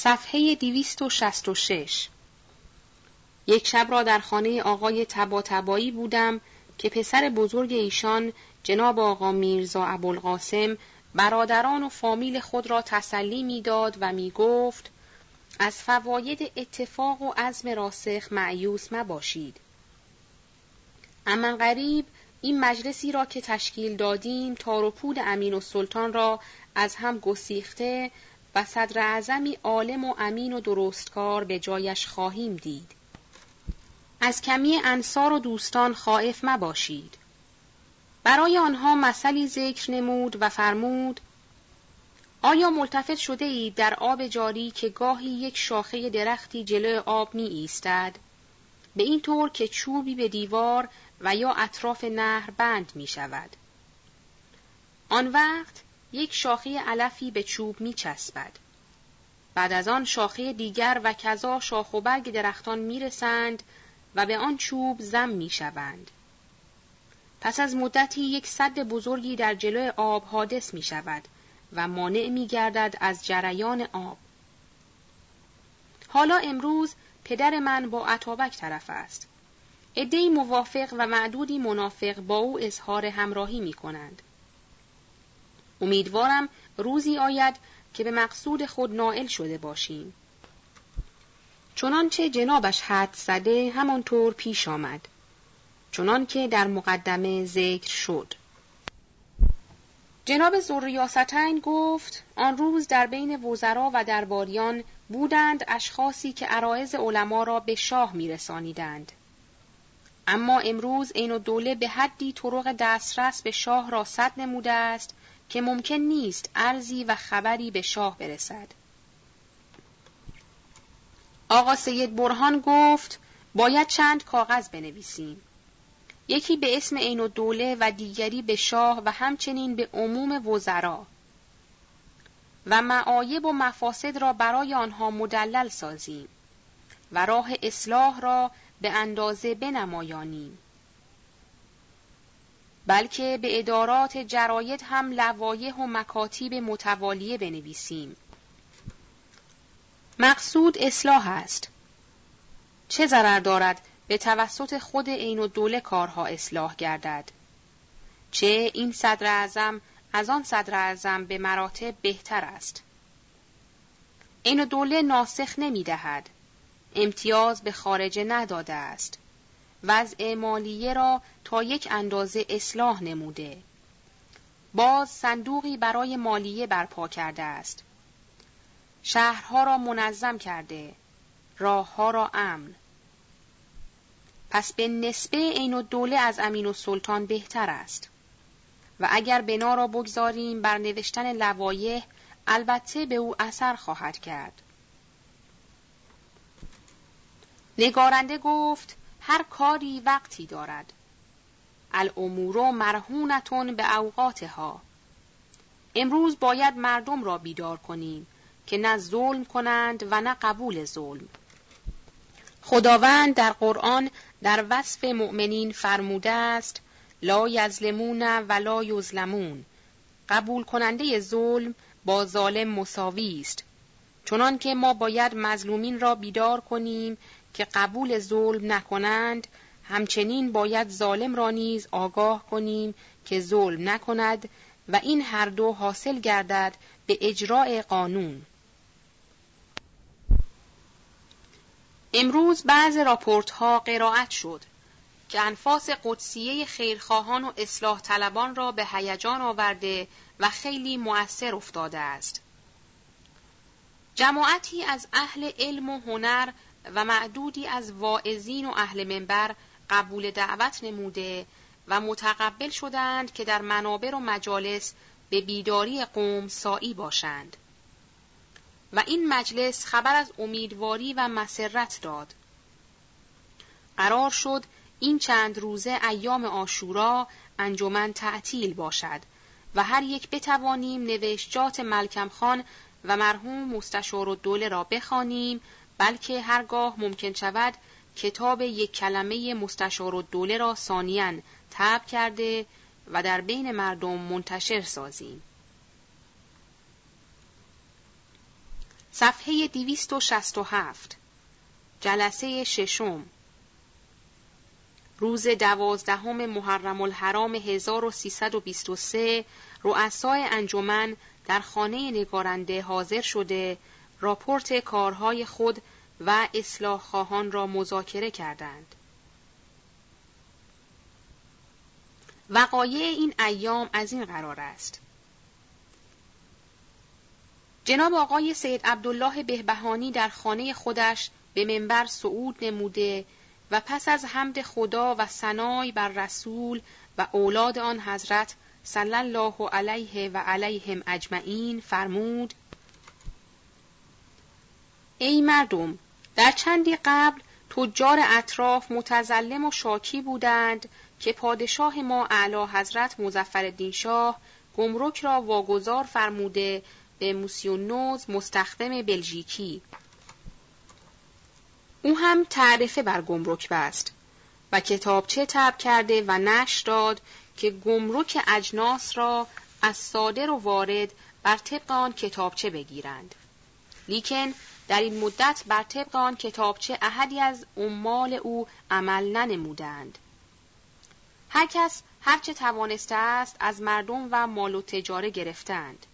صفحه 266 یک شب را در خانه آقای تبا تبایی بودم که پسر بزرگ ایشان جناب آقا میرزا ابوالقاسم برادران و فامیل خود را تسلی می‌داد و می گفت از فواید اتفاق و عزم راسخ معیوس مباشید. اما غریب این مجلسی را که تشکیل دادیم تار و پود امین و سلطان را از هم گسیخته و صدر اعظمی عالم و امین و درستکار به جایش خواهیم دید. از کمی انصار و دوستان خائف مباشید. برای آنها مثلی ذکر نمود و فرمود آیا ملتفت شده اید در آب جاری که گاهی یک شاخه درختی جلوی آب می ایستد به این طور که چوبی به دیوار و یا اطراف نهر بند می شود. آن وقت یک شاخه علفی به چوب می چسبد. بعد از آن شاخه دیگر و کذا شاخ و برگ درختان می رسند و به آن چوب زم می شوند. پس از مدتی یک صد بزرگی در جلوی آب حادث می شود و مانع می گردد از جریان آب. حالا امروز پدر من با عطابک طرف است. عدهای موافق و معدودی منافق با او اظهار همراهی می کنند. امیدوارم روزی آید که به مقصود خود نائل شده باشیم. چنانچه جنابش حد زده همانطور پیش آمد. چنان که در مقدمه ذکر شد. جناب زوریاستین گفت آن روز در بین وزرا و درباریان بودند اشخاصی که عرایز علما را به شاه میرسانیدند. اما امروز این و دوله به حدی طرق دسترس به شاه را صد نموده است که ممکن نیست ارزی و خبری به شاه برسد. آقا سید برهان گفت باید چند کاغذ بنویسیم. یکی به اسم عین دوله و دیگری به شاه و همچنین به عموم وزرا و معایب و مفاسد را برای آنها مدلل سازیم و راه اصلاح را به اندازه بنمایانیم بلکه به ادارات جراید هم لوایح و مکاتیب متوالیه بنویسیم. مقصود اصلاح است. چه ضرر دارد به توسط خود عین و دوله کارها اصلاح گردد؟ چه این صدر اعظم از آن صدر اعظم به مراتب بهتر است؟ عین و دوله ناسخ نمی دهد امتیاز به خارجه نداده است. وضع مالیه را تا یک اندازه اصلاح نموده. باز صندوقی برای مالیه برپا کرده است. شهرها را منظم کرده. راهها را امن. پس به نسبه عین و دوله از امین و سلطان بهتر است. و اگر بنا را بگذاریم بر نوشتن لوایح البته به او اثر خواهد کرد. نگارنده گفت هر کاری وقتی دارد. الامور مرهونتون به اوقاتها. امروز باید مردم را بیدار کنیم که نه ظلم کنند و نه قبول ظلم. خداوند در قرآن در وصف مؤمنین فرموده است لا یظلمون ولا یظلمون. قبول کننده ظلم با ظالم مساوی است. چنان که ما باید مظلومین را بیدار کنیم که قبول ظلم نکنند همچنین باید ظالم را نیز آگاه کنیم که ظلم نکند و این هر دو حاصل گردد به اجراع قانون امروز بعض راپورت ها قرائت شد که انفاس قدسیه خیرخواهان و اصلاح طلبان را به هیجان آورده و خیلی مؤثر افتاده است. جماعتی از اهل علم و هنر و معدودی از واعظین و اهل منبر قبول دعوت نموده و متقبل شدند که در منابر و مجالس به بیداری قوم سایی باشند. و این مجلس خبر از امیدواری و مسرت داد. قرار شد این چند روزه ایام آشورا انجمن تعطیل باشد و هر یک بتوانیم نوشتجات ملکم خان و مرحوم مستشار و دوله را بخوانیم بلکه هرگاه ممکن شود کتاب یک کلمه مستشار و دوله را ثانیان تب کرده و در بین مردم منتشر سازیم. صفحه 267 جلسه ششم روز دوازدهم محرم الحرام 1323 رؤسای انجمن در خانه نگارنده حاضر شده راپورت کارهای خود و اصلاح خواهان را مذاکره کردند. وقایع این ایام از این قرار است. جناب آقای سید عبدالله بهبهانی در خانه خودش به منبر صعود نموده و پس از حمد خدا و ثنای بر رسول و اولاد آن حضرت صلی الله علیه و علیهم اجمعین فرمود ای مردم در چندی قبل تجار اطراف متزلم و شاکی بودند که پادشاه ما اعلی حضرت مزفر شاه گمرک را واگذار فرموده به موسیونوز مستخدم بلژیکی. او هم تعرفه بر گمرک بست و کتابچه تب کرده و نش داد که گمرک اجناس را از صادر و وارد بر طبق آن کتابچه بگیرند. لیکن در این مدت بر طبق آن کتابچه احدی از عمال او عمل ننمودند هر کس هرچه توانسته است از مردم و مال و تجاره گرفتند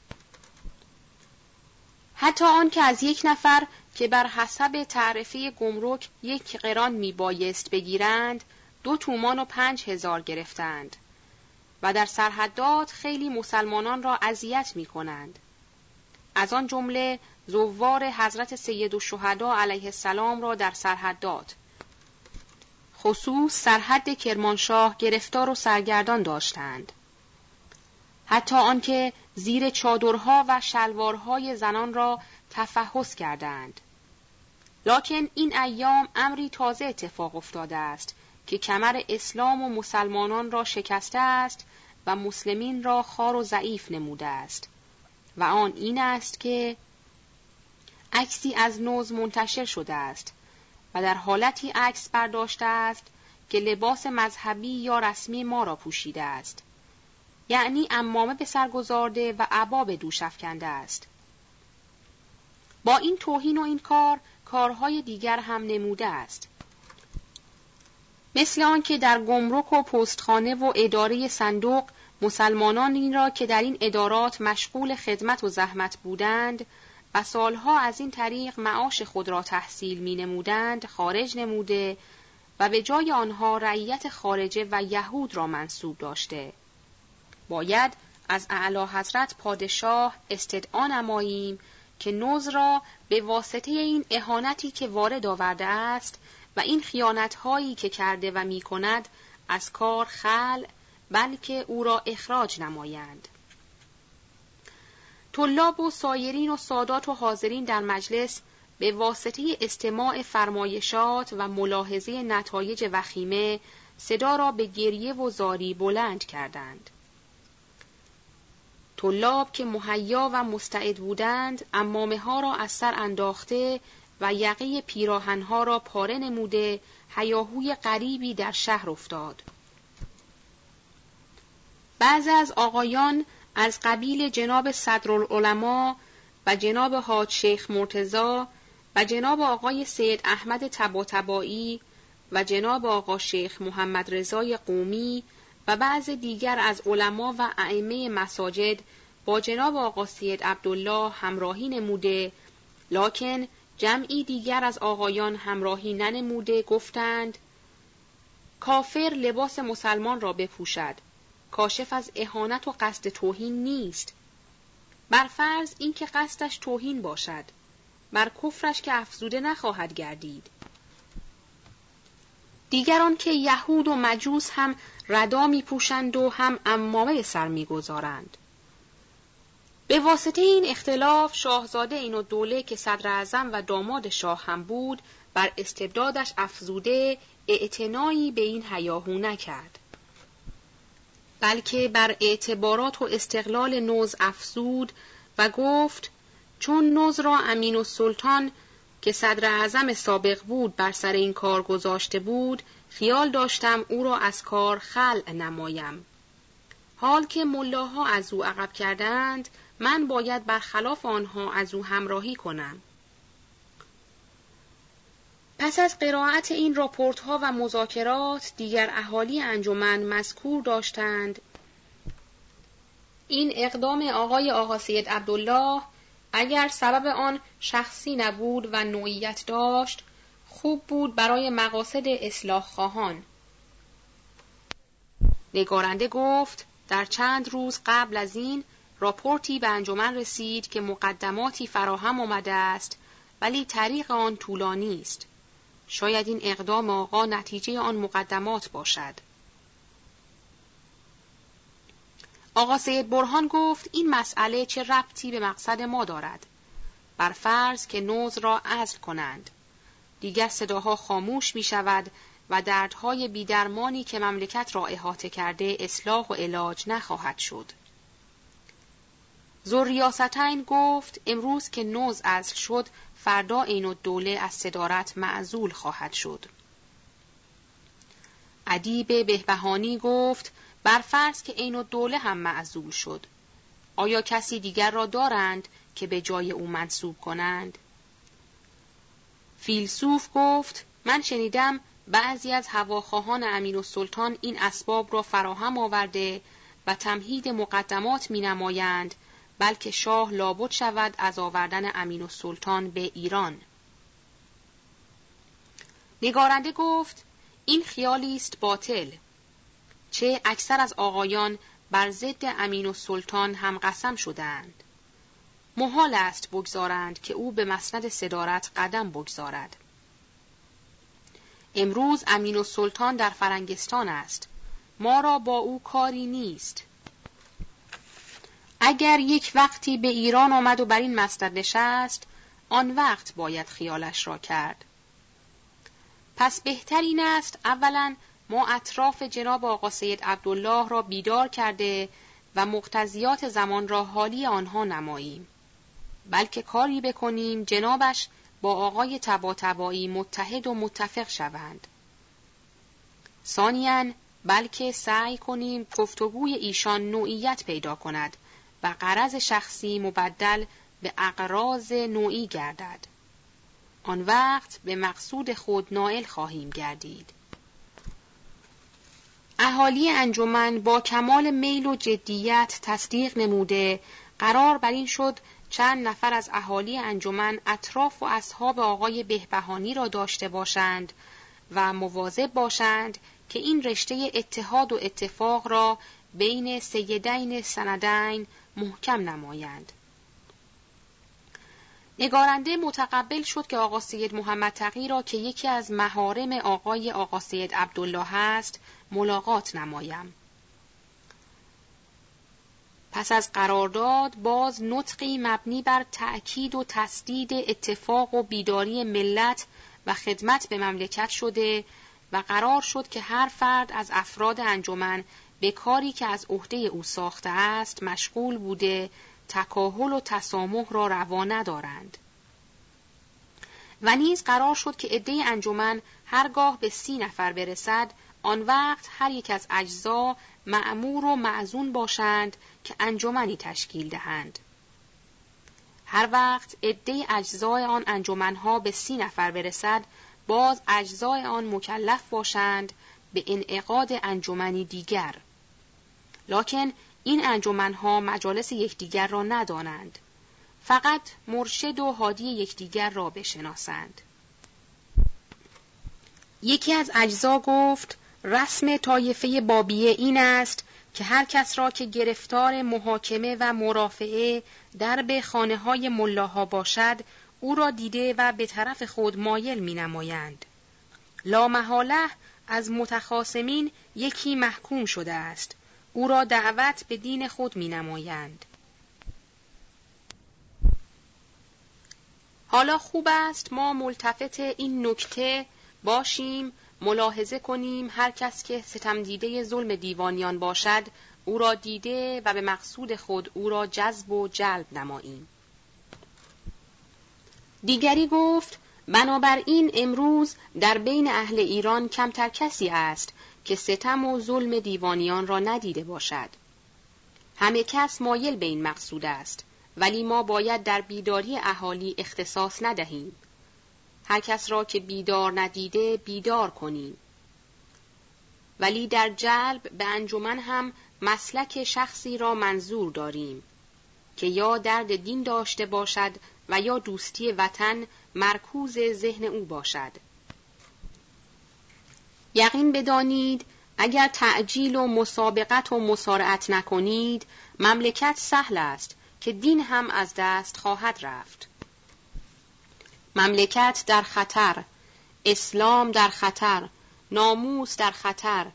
حتی آن که از یک نفر که بر حسب تعرفه گمرک یک قران می بایست بگیرند دو تومان و پنج هزار گرفتند و در سرحدات خیلی مسلمانان را اذیت می کنند. از آن جمله زوار حضرت سید و شهدا علیه السلام را در سرحدات خصوص سرحد کرمانشاه گرفتار و سرگردان داشتند. حتی آنکه زیر چادرها و شلوارهای زنان را تفحص کردند. لکن این ایام امری تازه اتفاق افتاده است که کمر اسلام و مسلمانان را شکسته است و مسلمین را خار و ضعیف نموده است و آن این است که عکسی از نوز منتشر شده است و در حالتی عکس برداشته است که لباس مذهبی یا رسمی ما را پوشیده است. یعنی امامه به سر گذارده و عبا به دوش افکنده است. با این توهین و این کار کارهای دیگر هم نموده است. مثل آنکه در گمرک و پستخانه و اداره صندوق مسلمانانی را که در این ادارات مشغول خدمت و زحمت بودند و سالها از این طریق معاش خود را تحصیل می نمودند خارج نموده و به جای آنها رعیت خارجه و یهود را منصوب داشته. باید از اعلی حضرت پادشاه استدعا نماییم که نوز را به واسطه این اهانتی که وارد آورده است و این خیانتهایی که کرده و می کند از کار خل بلکه او را اخراج نمایند. طلاب و سایرین و سادات و حاضرین در مجلس به واسطه استماع فرمایشات و ملاحظه نتایج وخیمه صدا را به گریه و زاری بلند کردند. طلاب که مهیا و مستعد بودند امامه ها را از سر انداخته و یقه پیراهنها را پاره نموده هیاهوی غریبی در شهر افتاد. بعض از آقایان از قبیل جناب صدرالعلماء و جناب حاج شیخ مرتزا و جناب آقای سید احمد تباتبایی و جناب آقا شیخ محمد رضای قومی و بعض دیگر از علما و ائمه مساجد با جناب آقا سید عبدالله همراهی نموده لکن جمعی دیگر از آقایان همراهی ننموده گفتند کافر لباس مسلمان را بپوشد. کاشف از اهانت و قصد توهین نیست بر فرض اینکه قصدش توهین باشد بر کفرش که افزوده نخواهد گردید دیگران که یهود و مجوس هم ردا می پوشند و هم امامه سر می‌گذارند. به واسطه این اختلاف شاهزاده این و دوله که صدر اعظم و داماد شاه هم بود بر استبدادش افزوده اعتنایی به این هیاهو نکرد. بلکه بر اعتبارات و استقلال نوز افزود و گفت چون نوز را امین و سلطان که صدر اعظم سابق بود بر سر این کار گذاشته بود خیال داشتم او را از کار خلع نمایم حال که ملاها از او عقب کردند من باید برخلاف آنها از او همراهی کنم. پس از قرائت این راپورت ها و مذاکرات دیگر اهالی انجمن مذکور داشتند این اقدام آقای آقا سید عبدالله اگر سبب آن شخصی نبود و نوعیت داشت خوب بود برای مقاصد اصلاح خواهان. نگارنده گفت در چند روز قبل از این راپورتی به انجمن رسید که مقدماتی فراهم آمده است ولی طریق آن طولانی است. شاید این اقدام آقا نتیجه آن مقدمات باشد. آقا سید برهان گفت این مسئله چه ربطی به مقصد ما دارد. بر فرض که نوز را عزل کنند. دیگر صداها خاموش می شود و دردهای بیدرمانی که مملکت را احاطه کرده اصلاح و علاج نخواهد شد. زوریاستین گفت امروز که نوز اصل شد فردا این دوله از صدارت معزول خواهد شد. ادیب بهبهانی گفت بر فرض که عین دوله هم معزول شد. آیا کسی دیگر را دارند که به جای او منصوب کنند؟ فیلسوف گفت من شنیدم بعضی از هواخواهان امین و سلطان این اسباب را فراهم آورده و تمهید مقدمات می نمایند بلکه شاه لابد شود از آوردن امین و سلطان به ایران. نگارنده گفت این خیالی است باطل چه اکثر از آقایان بر ضد امین و سلطان هم قسم شدند. محال است بگذارند که او به مسند صدارت قدم بگذارد. امروز امین و سلطان در فرنگستان است. ما را با او کاری نیست. اگر یک وقتی به ایران آمد و بر این مسند نشست، آن وقت باید خیالش را کرد. پس بهتر این است اولا ما اطراف جناب آقا سید عبدالله را بیدار کرده و مقتضیات زمان را حالی آنها نماییم. بلکه کاری بکنیم جنابش با آقای تبا متحد و متفق شوند. ثانیاً بلکه سعی کنیم گفتگوی ایشان نوعیت پیدا کند و قرض شخصی مبدل به اقراض نوعی گردد. آن وقت به مقصود خود نائل خواهیم گردید. اهالی انجمن با کمال میل و جدیت تصدیق نموده قرار بر این شد چند نفر از اهالی انجمن اطراف و اصحاب آقای بهبهانی را داشته باشند و مواظب باشند که این رشته اتحاد و اتفاق را بین سیدین سندین محکم نمایند. نگارنده متقبل شد که آقا سید محمد تقی را که یکی از مهارم آقای آقا سید عبدالله است ملاقات نمایم. پس از قرارداد باز نطقی مبنی بر تأکید و تصدید اتفاق و بیداری ملت و خدمت به مملکت شده و قرار شد که هر فرد از افراد انجمن به کاری که از عهده او ساخته است مشغول بوده تکاهل و تسامح را روا ندارند و نیز قرار شد که عده انجمن هرگاه به سی نفر برسد آن وقت هر یک از اجزا معمور و معزون باشند که انجمنی تشکیل دهند. هر وقت عده اجزای آن انجمنها به سی نفر برسد باز اجزای آن مکلف باشند به انعقاد انجمنی دیگر. لکن این انجمنها مجالس یکدیگر را ندانند. فقط مرشد و هادی یکدیگر را بشناسند. یکی از اجزا گفت رسم طایفه بابیه این است که هر کس را که گرفتار محاکمه و مرافعه به خانه های ملاها باشد او را دیده و به طرف خود مایل می نمایند. لا محاله از متخاسمین یکی محکوم شده است. او را دعوت به دین خود می نمایند. حالا خوب است ما ملتفت این نکته باشیم ملاحظه کنیم هر کس که ستم دیده ظلم دیوانیان باشد او را دیده و به مقصود خود او را جذب و جلب نماییم. دیگری گفت بنابراین امروز در بین اهل ایران کمتر کسی است که ستم و ظلم دیوانیان را ندیده باشد. همه کس مایل به این مقصود است ولی ما باید در بیداری اهالی اختصاص ندهیم. هر کس را که بیدار ندیده بیدار کنیم. ولی در جلب به انجمن هم مسلک شخصی را منظور داریم. که یا درد دین داشته باشد و یا دوستی وطن مرکوز ذهن او باشد. یقین بدانید اگر تعجیل و مسابقت و مسارعت نکنید مملکت سهل است که دین هم از دست خواهد رفت. مملکت در خطر اسلام در خطر ناموس در خطر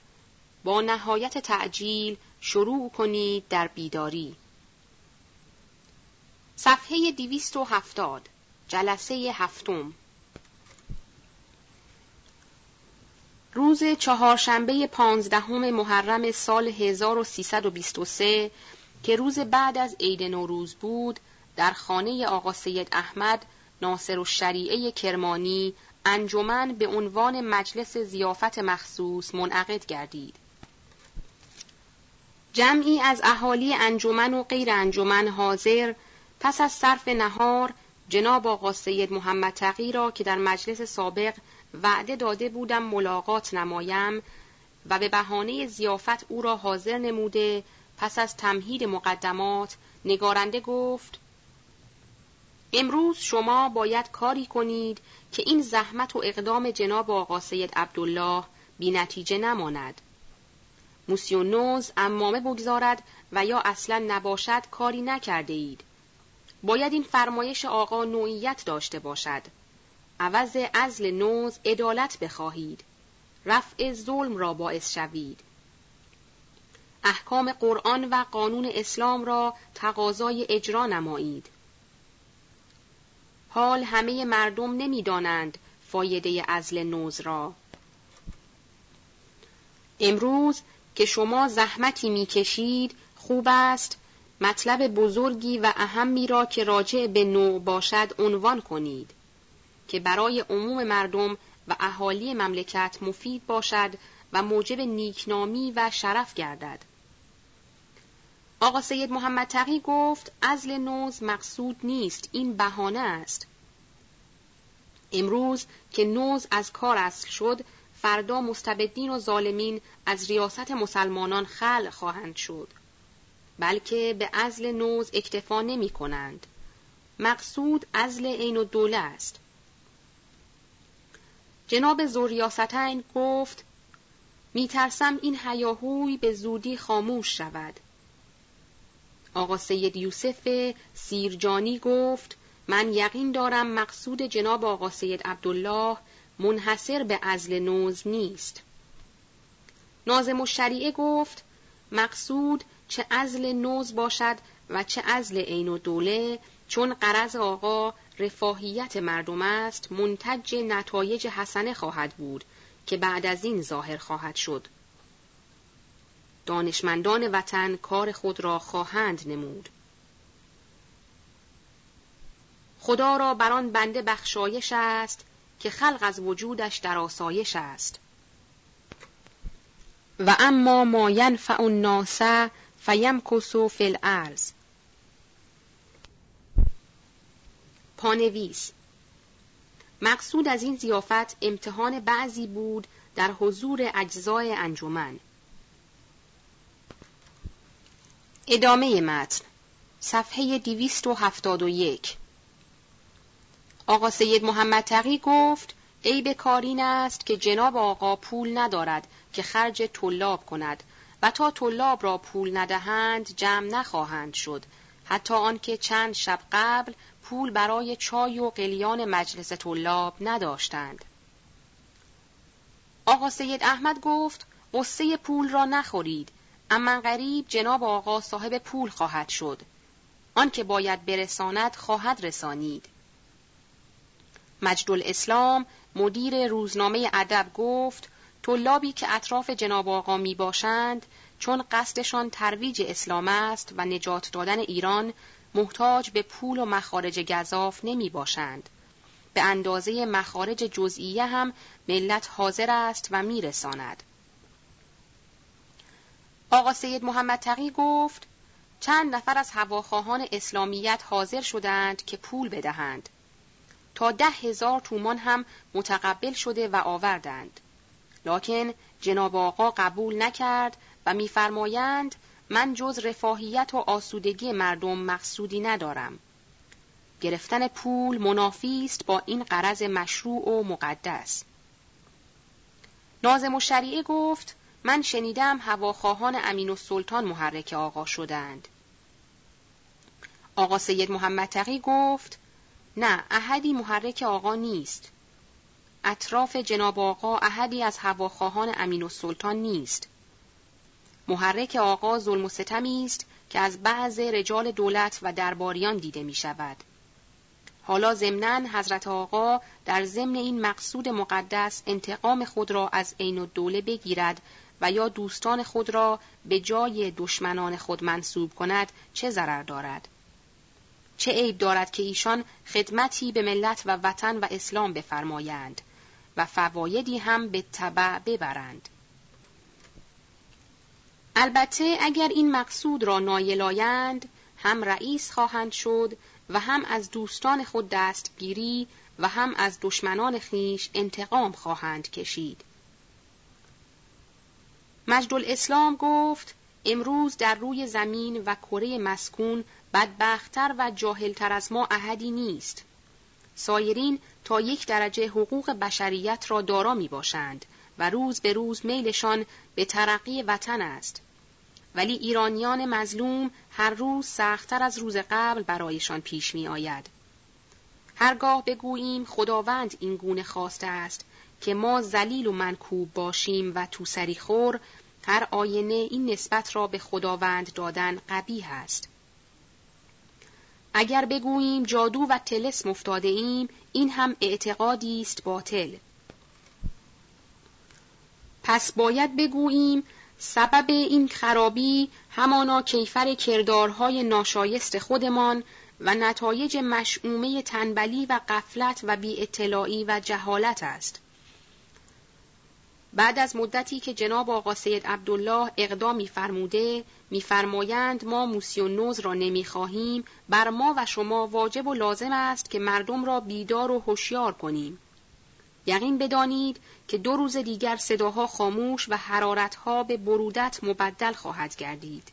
با نهایت تعجیل شروع کنید در بیداری. صفحه دیویست و هفتاد جلسه هفتم روز چهارشنبه پانزدهم محرم سال 1323 که روز بعد از عید نوروز بود در خانه آقا سید احمد ناصر و شریعه کرمانی انجمن به عنوان مجلس زیافت مخصوص منعقد گردید. جمعی از اهالی انجمن و غیر انجمن حاضر پس از صرف نهار جناب آقا سید محمد تقی را که در مجلس سابق وعده داده بودم ملاقات نمایم و به بهانه زیافت او را حاضر نموده پس از تمهید مقدمات نگارنده گفت امروز شما باید کاری کنید که این زحمت و اقدام جناب آقا سید عبدالله بی نتیجه نماند. موسیونوز امامه بگذارد و یا اصلا نباشد کاری نکرده اید. باید این فرمایش آقا نوعیت داشته باشد. عوض ازل نوز عدالت بخواهید. رفع ظلم را باعث شوید. احکام قرآن و قانون اسلام را تقاضای اجرا نمایید. حال همه مردم نمی‌دانند فایده ازل نوز را. امروز که شما زحمتی می‌کشید خوب است مطلب بزرگی و اهمی را که راجع به نوع باشد عنوان کنید که برای عموم مردم و اهالی مملکت مفید باشد و موجب نیکنامی و شرف گردد. آقا سید محمد تقی گفت ازل نوز مقصود نیست این بهانه است امروز که نوز از کار اصل شد فردا مستبدین و ظالمین از ریاست مسلمانان خل خواهند شد بلکه به ازل نوز اکتفا نمی کنند. مقصود ازل عین و دوله است. جناب زوریاستین گفت میترسم این هیاهوی به زودی خاموش شود. آقا سید یوسف سیرجانی گفت من یقین دارم مقصود جناب آقا سید عبدالله منحصر به ازل نوز نیست. نازم الشریعه گفت مقصود چه ازل نوز باشد و چه ازل عین و دوله چون قرض آقا رفاهیت مردم است منتج نتایج حسنه خواهد بود که بعد از این ظاهر خواهد شد. دانشمندان وطن کار خود را خواهند نمود. خدا را بر آن بنده بخشایش است که خلق از وجودش در آسایش است و اما ما ینفع الناس فیمکث فی الارض. پانویس. مقصود از این زیافت امتحان بعضی بود در حضور اجزای انجمن. ادامه متن. صفحه یک. آقا سید محمد تقی گفت عیب کارین است که جناب آقا پول ندارد که خرج طلاب کند. و تا طلاب را پول ندهند جمع نخواهند شد. حتی آنکه چند شب قبل پول برای چای و قلیان مجلس طلاب نداشتند. آقا سید احمد گفت قصه پول را نخورید. اما غریب جناب آقا صاحب پول خواهد شد. آنکه باید برساند خواهد رسانید. مجد الاسلام مدیر روزنامه ادب گفت طلابی که اطراف جناب آقا می باشند چون قصدشان ترویج اسلام است و نجات دادن ایران محتاج به پول و مخارج گذاف نمی باشند. به اندازه مخارج جزئیه هم ملت حاضر است و میرساند. آقا سید محمد تقی گفت چند نفر از هواخواهان اسلامیت حاضر شدند که پول بدهند. تا ده هزار تومان هم متقبل شده و آوردند. لکن جناب آقا قبول نکرد و میفرمایند من جز رفاهیت و آسودگی مردم مقصودی ندارم. گرفتن پول منافی است با این قرض مشروع و مقدس. نازم و شریعه گفت من شنیدم هواخواهان امین و سلطان محرک آقا شدند. آقا سید محمد تقی گفت نه احدی محرک آقا نیست. اطراف جناب آقا احدی از هواخواهان امین سلطان نیست. محرک آقا ظلم و ستمی است که از بعض رجال دولت و درباریان دیده می شود. حالا ضمناً حضرت آقا در ضمن این مقصود مقدس انتقام خود را از عین الدوله بگیرد و یا دوستان خود را به جای دشمنان خود منصوب کند چه ضرر دارد چه عیب دارد که ایشان خدمتی به ملت و وطن و اسلام بفرمایند و فوایدی هم به طبع ببرند البته اگر این مقصود را نایلایند هم رئیس خواهند شد و هم از دوستان خود دستگیری و هم از دشمنان خیش انتقام خواهند کشید. مجد الاسلام گفت امروز در روی زمین و کره مسکون بدبختتر و جاهلتر از ما احدی نیست. سایرین تا یک درجه حقوق بشریت را دارا می باشند و روز به روز میلشان به ترقی وطن است. ولی ایرانیان مظلوم هر روز سختتر از روز قبل برایشان پیش می آید. هرگاه بگوییم خداوند این گونه خواسته است که ما زلیل و منکوب باشیم و تو خور هر آینه این نسبت را به خداوند دادن قبیه است. اگر بگوییم جادو و تلسم افتاده ایم این هم اعتقادی است باطل. پس باید بگوییم سبب این خرابی همانا کیفر کردارهای ناشایست خودمان و نتایج مشعومه تنبلی و قفلت و بی اطلاعی و جهالت است. بعد از مدتی که جناب آقا سید عبدالله اقدامی فرموده میفرمایند ما موسیونوز را نمی‌خواهیم بر ما و شما واجب و لازم است که مردم را بیدار و هوشیار کنیم یقین بدانید که دو روز دیگر صداها خاموش و حرارتها به برودت مبدل خواهد گردید.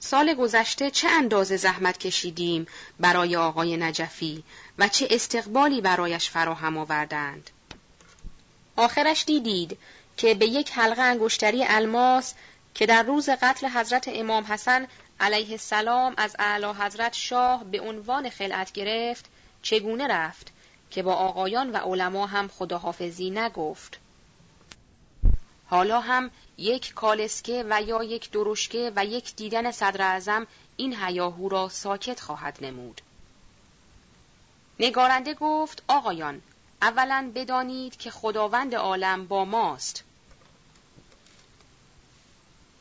سال گذشته چه اندازه زحمت کشیدیم برای آقای نجفی و چه استقبالی برایش فراهم آوردند. آخرش دیدید که به یک حلقه انگشتری الماس که در روز قتل حضرت امام حسن علیه السلام از اعلی حضرت شاه به عنوان خلعت گرفت چگونه رفت که با آقایان و علما هم خداحافظی نگفت. حالا هم یک کالسکه و یا یک درشکه و یک دیدن صدر اعظم این هیاهو را ساکت خواهد نمود. نگارنده گفت آقایان اولا بدانید که خداوند عالم با ماست.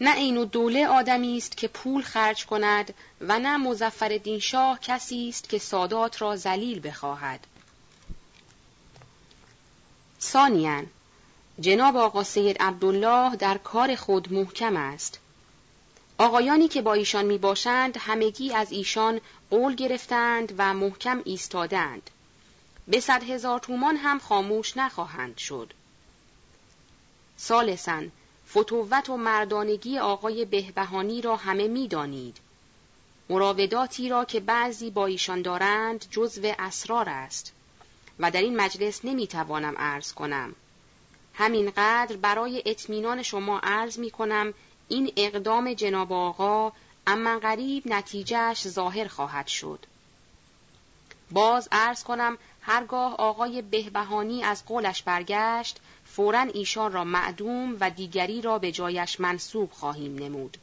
نه این و دوله آدمی است که پول خرج کند و نه مزفر شاه کسی است که سادات را ذلیل بخواهد. ثانیا جناب آقا سید عبدالله در کار خود محکم است آقایانی که با ایشان می باشند همگی از ایشان قول گرفتند و محکم ایستادند به صد هزار تومان هم خاموش نخواهند شد سالسا فتوت و مردانگی آقای بهبهانی را همه می‌دانید مراوداتی را که بعضی با ایشان دارند جزو اسرار است و در این مجلس نمی‌توانم عرض کنم. همینقدر برای اطمینان شما عرض می کنم این اقدام جناب آقا اما قریب نتیجهش ظاهر خواهد شد. باز عرض کنم هرگاه آقای بهبهانی از قولش برگشت فورا ایشان را معدوم و دیگری را به جایش منصوب خواهیم نمود.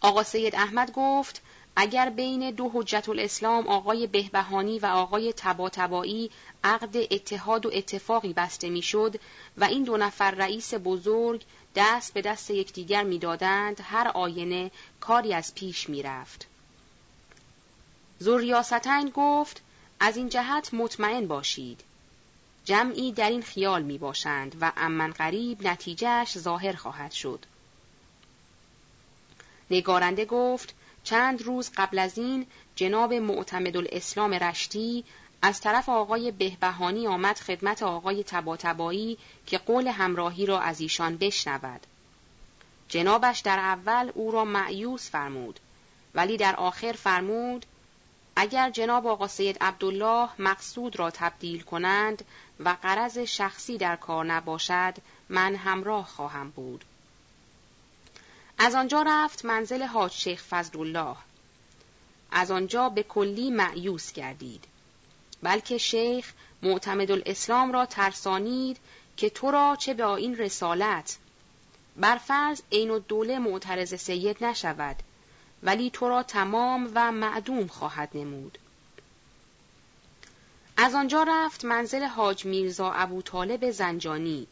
آقا سید احمد گفت اگر بین دو حجت الاسلام آقای بهبهانی و آقای تباتبایی عقد اتحاد و اتفاقی بسته می‌شد و این دو نفر رئیس بزرگ دست به دست یکدیگر می‌دادند هر آینه کاری از پیش می‌رفت زوریاستین گفت از این جهت مطمئن باشید جمعی در این خیال می باشند و امن قریب نتیجهش ظاهر خواهد شد نگارنده گفت چند روز قبل از این جناب معتمد الاسلام رشتی از طرف آقای بهبهانی آمد خدمت آقای تباتبایی که قول همراهی را از ایشان بشنود. جنابش در اول او را معیوس فرمود ولی در آخر فرمود اگر جناب آقا سید عبدالله مقصود را تبدیل کنند و قرض شخصی در کار نباشد من همراه خواهم بود. از آنجا رفت منزل حاج شیخ فضلالله. از آنجا به کلی معیوس گردید. بلکه شیخ معتمد الاسلام را ترسانید که تو را چه به این رسالت بر فرض عین الدوله معترض سید نشود ولی تو را تمام و معدوم خواهد نمود. از آنجا رفت منزل حاج میرزا ابو طالب زنجانی.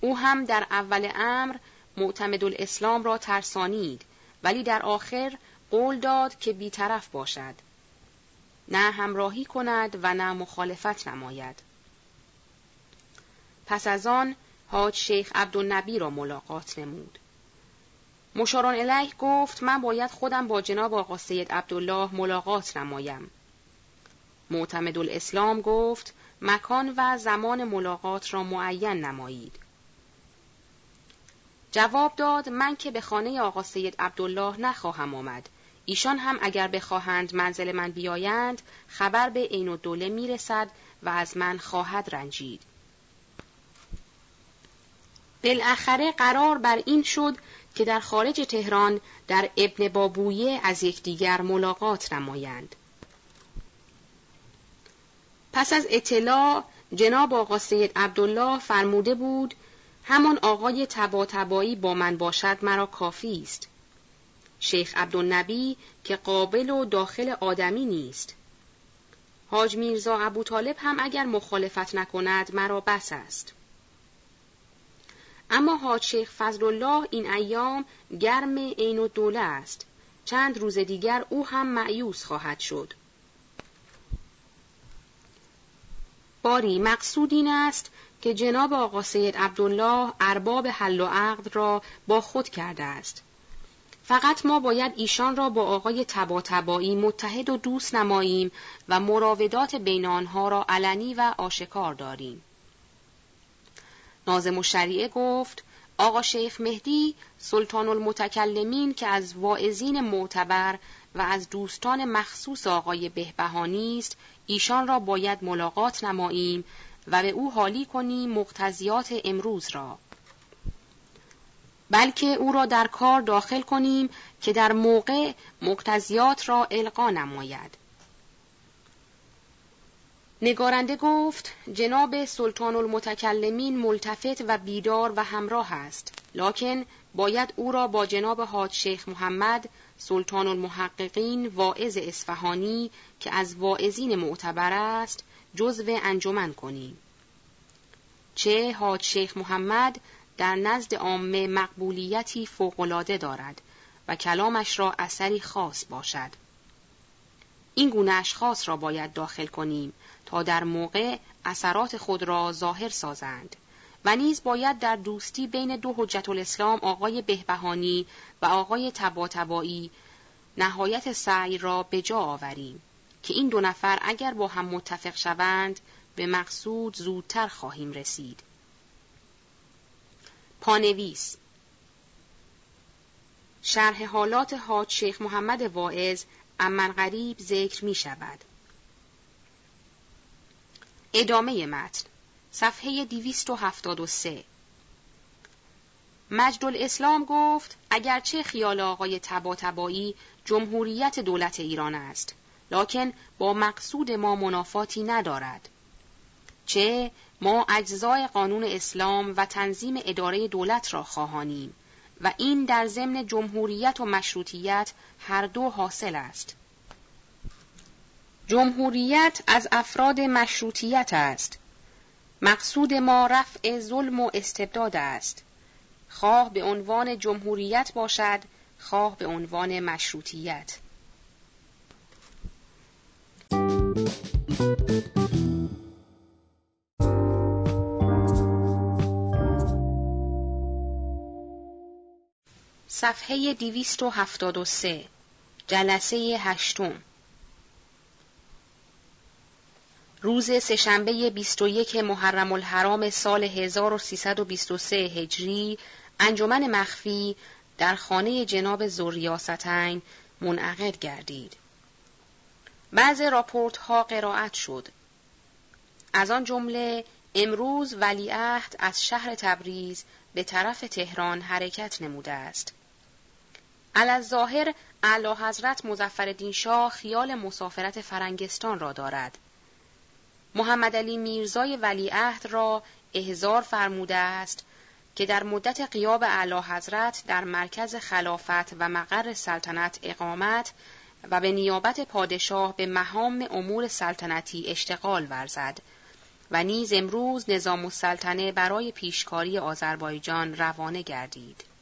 او هم در اول امر معتمد الاسلام را ترسانید ولی در آخر قول داد که بیطرف باشد. نه همراهی کند و نه مخالفت نماید. پس از آن حاج شیخ عبدالنبی را ملاقات نمود. مشاران الیه گفت من باید خودم با جناب آقا سید عبدالله ملاقات نمایم. معتمد الاسلام گفت مکان و زمان ملاقات را معین نمایید. جواب داد من که به خانه آقا سید عبدالله نخواهم آمد. ایشان هم اگر بخواهند منزل من بیایند خبر به عین الدوله می‌رسد و از من خواهد رنجید. بالاخره قرار بر این شد که در خارج تهران در ابن بابویه از یکدیگر ملاقات نمایند. پس از اطلاع جناب آقا سید عبدالله فرموده بود همان آقای تباتبایی با من باشد مرا کافی است. شیخ عبدالنبی که قابل و داخل آدمی نیست. حاج میرزا ابو طالب هم اگر مخالفت نکند مرا بس است. اما حاج شیخ فضل الله این ایام گرم عین و دوله است. چند روز دیگر او هم معیوس خواهد شد. باری مقصود این است که جناب آقا سید عبدالله ارباب حل و عقد را با خود کرده است. فقط ما باید ایشان را با آقای تباتبایی متحد و دوست نماییم و مراودات بین آنها را علنی و آشکار داریم. نازم الشریعه گفت آقا شیخ مهدی سلطان المتکلمین که از واعظین معتبر و از دوستان مخصوص آقای بهبهانی است ایشان را باید ملاقات نماییم و به او حالی کنیم مقتضیات امروز را. بلکه او را در کار داخل کنیم که در موقع مقتضیات را القا نماید. نگارنده گفت جناب سلطان المتکلمین ملتفت و بیدار و همراه است. لکن باید او را با جناب حاج شیخ محمد سلطان المحققین واعظ اصفهانی که از واعظین معتبر است جزو انجمن کنیم. چه حاج شیخ محمد در نزد عامه مقبولیتی فوقالعاده دارد و کلامش را اثری خاص باشد. این گونه اشخاص را باید داخل کنیم تا در موقع اثرات خود را ظاهر سازند و نیز باید در دوستی بین دو حجت الاسلام آقای بهبهانی و آقای تباتبایی نهایت سعی را به جا آوریم که این دو نفر اگر با هم متفق شوند به مقصود زودتر خواهیم رسید. پانویس شرح حالات حاج شیخ محمد واعظ امن غریب ذکر می شود. ادامه متن صفحه 273 مجد الاسلام گفت اگرچه خیال آقای تباتبایی جمهوریت دولت ایران است لکن با مقصود ما منافاتی ندارد. چه؟ ما اجزای قانون اسلام و تنظیم اداره دولت را خواهانیم. و این در ضمن جمهوریت و مشروطیت هر دو حاصل است. جمهوریت از افراد مشروطیت است. مقصود ما رفع ظلم و استبداد است. خواه به عنوان جمهوریت باشد خواه به عنوان مشروطیت. صفحه 273 جلسه هشتم روز سهشنبه 21 محرم الحرام سال 1323 هجری انجمن مخفی در خانه جناب زوریاستین منعقد گردید. بعض راپورت ها قرائت شد. از آن جمله امروز ولیعهد از شهر تبریز به طرف تهران حرکت نموده است. ظاهر اعلی حضرت مزفر شاه خیال مسافرت فرنگستان را دارد. محمد علی میرزای ولیعهد را احضار فرموده است که در مدت قیاب اعلی حضرت در مرکز خلافت و مقر سلطنت اقامت و به نیابت پادشاه به مهام امور سلطنتی اشتغال ورزد و نیز امروز نظام السلطنه برای پیشکاری آذربایجان روانه گردید.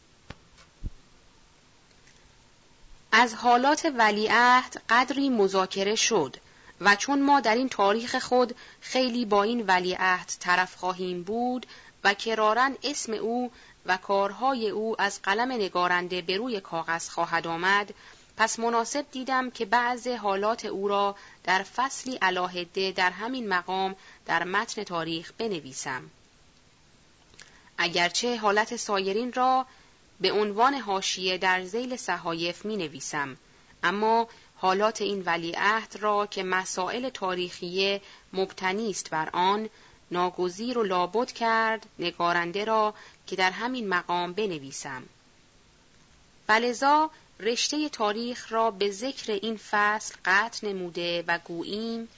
از حالات ولیعهد قدری مذاکره شد و چون ما در این تاریخ خود خیلی با این ولیعهد طرف خواهیم بود و کرارن اسم او و کارهای او از قلم نگارنده به روی کاغذ خواهد آمد پس مناسب دیدم که بعض حالات او را در فصلی علاهده در همین مقام در متن تاریخ بنویسم. اگرچه حالت سایرین را به عنوان حاشیه در زیل صحایف می نویسم اما حالات این ولیعهد را که مسائل تاریخیه مبتنی است بر آن ناگزیر و لابد کرد نگارنده را که در همین مقام بنویسم. فلزا رشته تاریخ را به ذکر این فصل قطع نموده و گوییم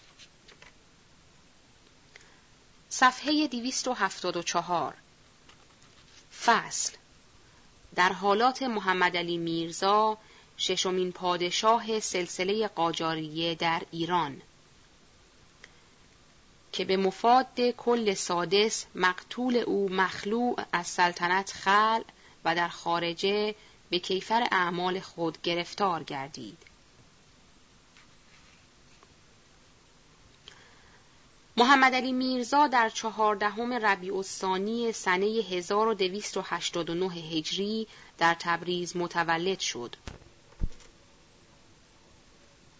صفحه 274 فصل در حالات محمد علی میرزا ششمین پادشاه سلسله قاجاریه در ایران که به مفاد کل سادس مقتول او مخلوع از سلطنت خل و در خارجه به کیفر اعمال خود گرفتار گردید. محمد علی میرزا در چهاردهم ربیع الثانی سنه 1289 هجری در تبریز متولد شد.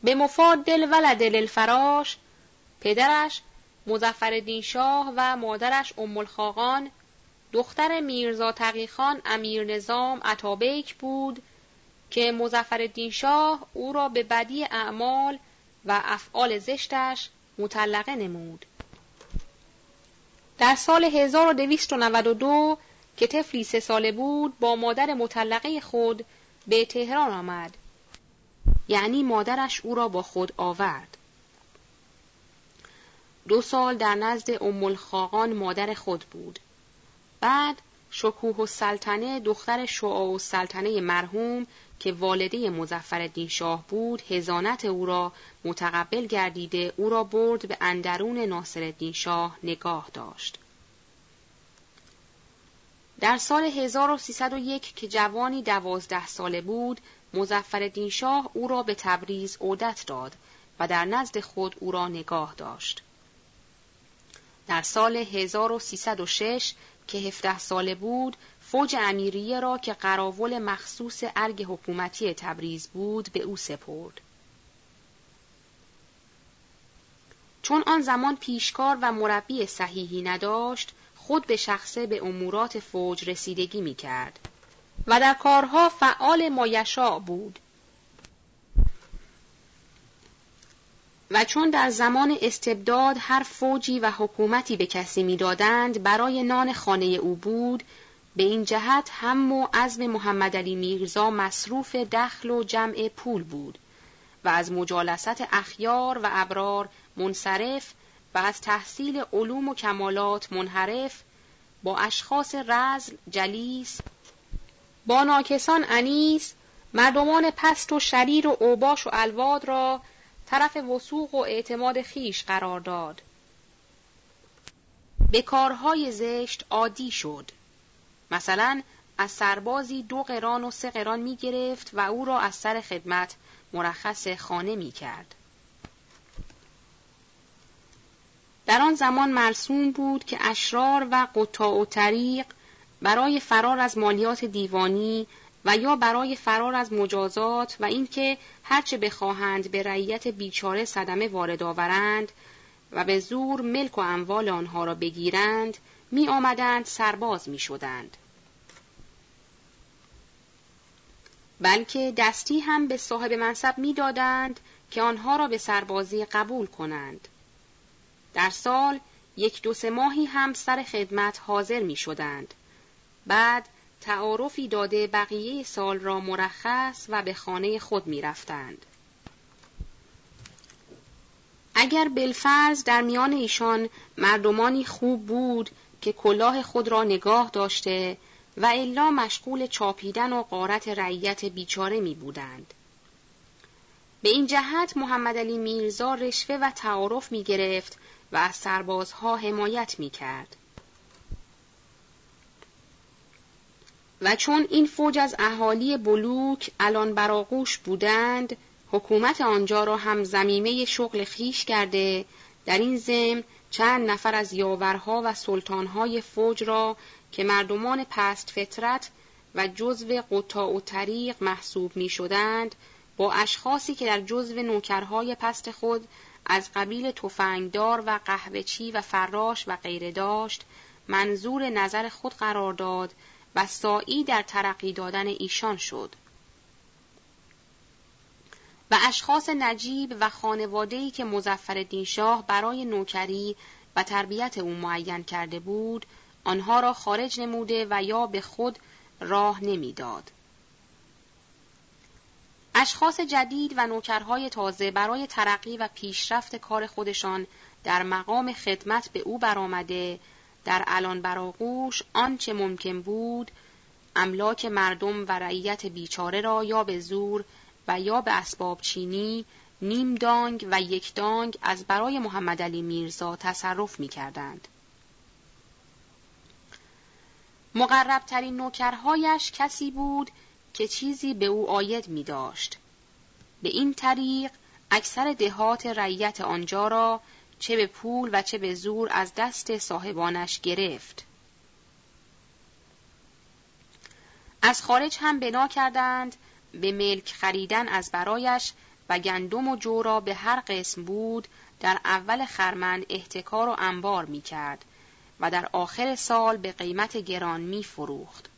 به مفاد دل ولد الفراش پدرش مزفر شاه و مادرش ام الخاقان دختر میرزا تقیخان امیر نظام عطابیک بود که مزفر شاه او را به بدی اعمال و افعال زشتش مطلقه نمود. در سال 1292 که طفلی سه ساله بود با مادر مطلقه خود به تهران آمد. یعنی مادرش او را با خود آورد. دو سال در نزد ام الخاقان مادر خود بود. بعد شکوه و سلطنه دختر شعا و سلطنه مرحوم که والده مزفر شاه بود هزانت او را متقبل گردیده او را برد به اندرون ناصر شاه نگاه داشت. در سال 1301 که جوانی دوازده ساله بود مزفر شاه او را به تبریز عودت داد و در نزد خود او را نگاه داشت. در سال 1306 که 17 ساله بود فوج امیریه را که قراول مخصوص ارگ حکومتی تبریز بود به او سپرد. چون آن زمان پیشکار و مربی صحیحی نداشت خود به شخصه به امورات فوج رسیدگی می کرد و در کارها فعال مایشا بود و چون در زمان استبداد هر فوجی و حکومتی به کسی می‌دادند برای نان خانه او بود به این جهت هم و عزم محمد علی میرزا مصروف دخل و جمع پول بود و از مجالست اخیار و ابرار منصرف و از تحصیل علوم و کمالات منحرف با اشخاص رزل جلیس با ناکسان انیس مردمان پست و شریر و اوباش و الواد را طرف وسوق و اعتماد خیش قرار داد. به کارهای زشت عادی شد. مثلا از سربازی دو قران و سه قران می گرفت و او را از سر خدمت مرخص خانه می کرد. در آن زمان مرسوم بود که اشرار و قطاع و طریق برای فرار از مالیات دیوانی و یا برای فرار از مجازات و اینکه هرچه بخواهند به رعیت بیچاره صدمه وارد آورند و به زور ملک و اموال آنها را بگیرند می آمدند سرباز می شدند. بلکه دستی هم به صاحب منصب می دادند که آنها را به سربازی قبول کنند. در سال یک دو سه ماهی هم سر خدمت حاضر می شدند. بعد تعارفی داده بقیه سال را مرخص و به خانه خود می رفتند. اگر بلفرز در میان ایشان مردمانی خوب بود که کلاه خود را نگاه داشته و الا مشغول چاپیدن و قارت رعیت بیچاره می بودند. به این جهت محمد علی میرزا رشوه و تعارف می گرفت و از سربازها حمایت می کرد. و چون این فوج از اهالی بلوک الان براغوش بودند حکومت آنجا را هم زمیمه شغل خیش کرده در این ضمن چند نفر از یاورها و سلطانهای فوج را که مردمان پست فطرت و جزو قطاع و طریق محسوب می شدند با اشخاصی که در جزو نوکرهای پست خود از قبیل تفنگدار و قهوهچی و فراش و غیره داشت منظور نظر خود قرار داد و سایی در ترقی دادن ایشان شد. و اشخاص نجیب و خانواده‌ای که مزفر شاه برای نوکری و تربیت او معین کرده بود آنها را خارج نموده و یا به خود راه نمی‌داد. اشخاص جدید و نوکرهای تازه برای ترقی و پیشرفت کار خودشان در مقام خدمت به او برآمده در الان براغوش آنچه ممکن بود املاک مردم و رعیت بیچاره را یا به زور و یا به اسباب چینی نیم دانگ و یک دانگ از برای محمد علی میرزا تصرف می کردند. مقربترین نوکرهایش کسی بود که چیزی به او آید می داشت. به این طریق اکثر دهات رعیت آنجا را چه به پول و چه به زور از دست صاحبانش گرفت. از خارج هم بنا کردند به ملک خریدن از برایش و گندم و جو را به هر قسم بود در اول خرمن احتکار و انبار می کرد و در آخر سال به قیمت گران می فروخت.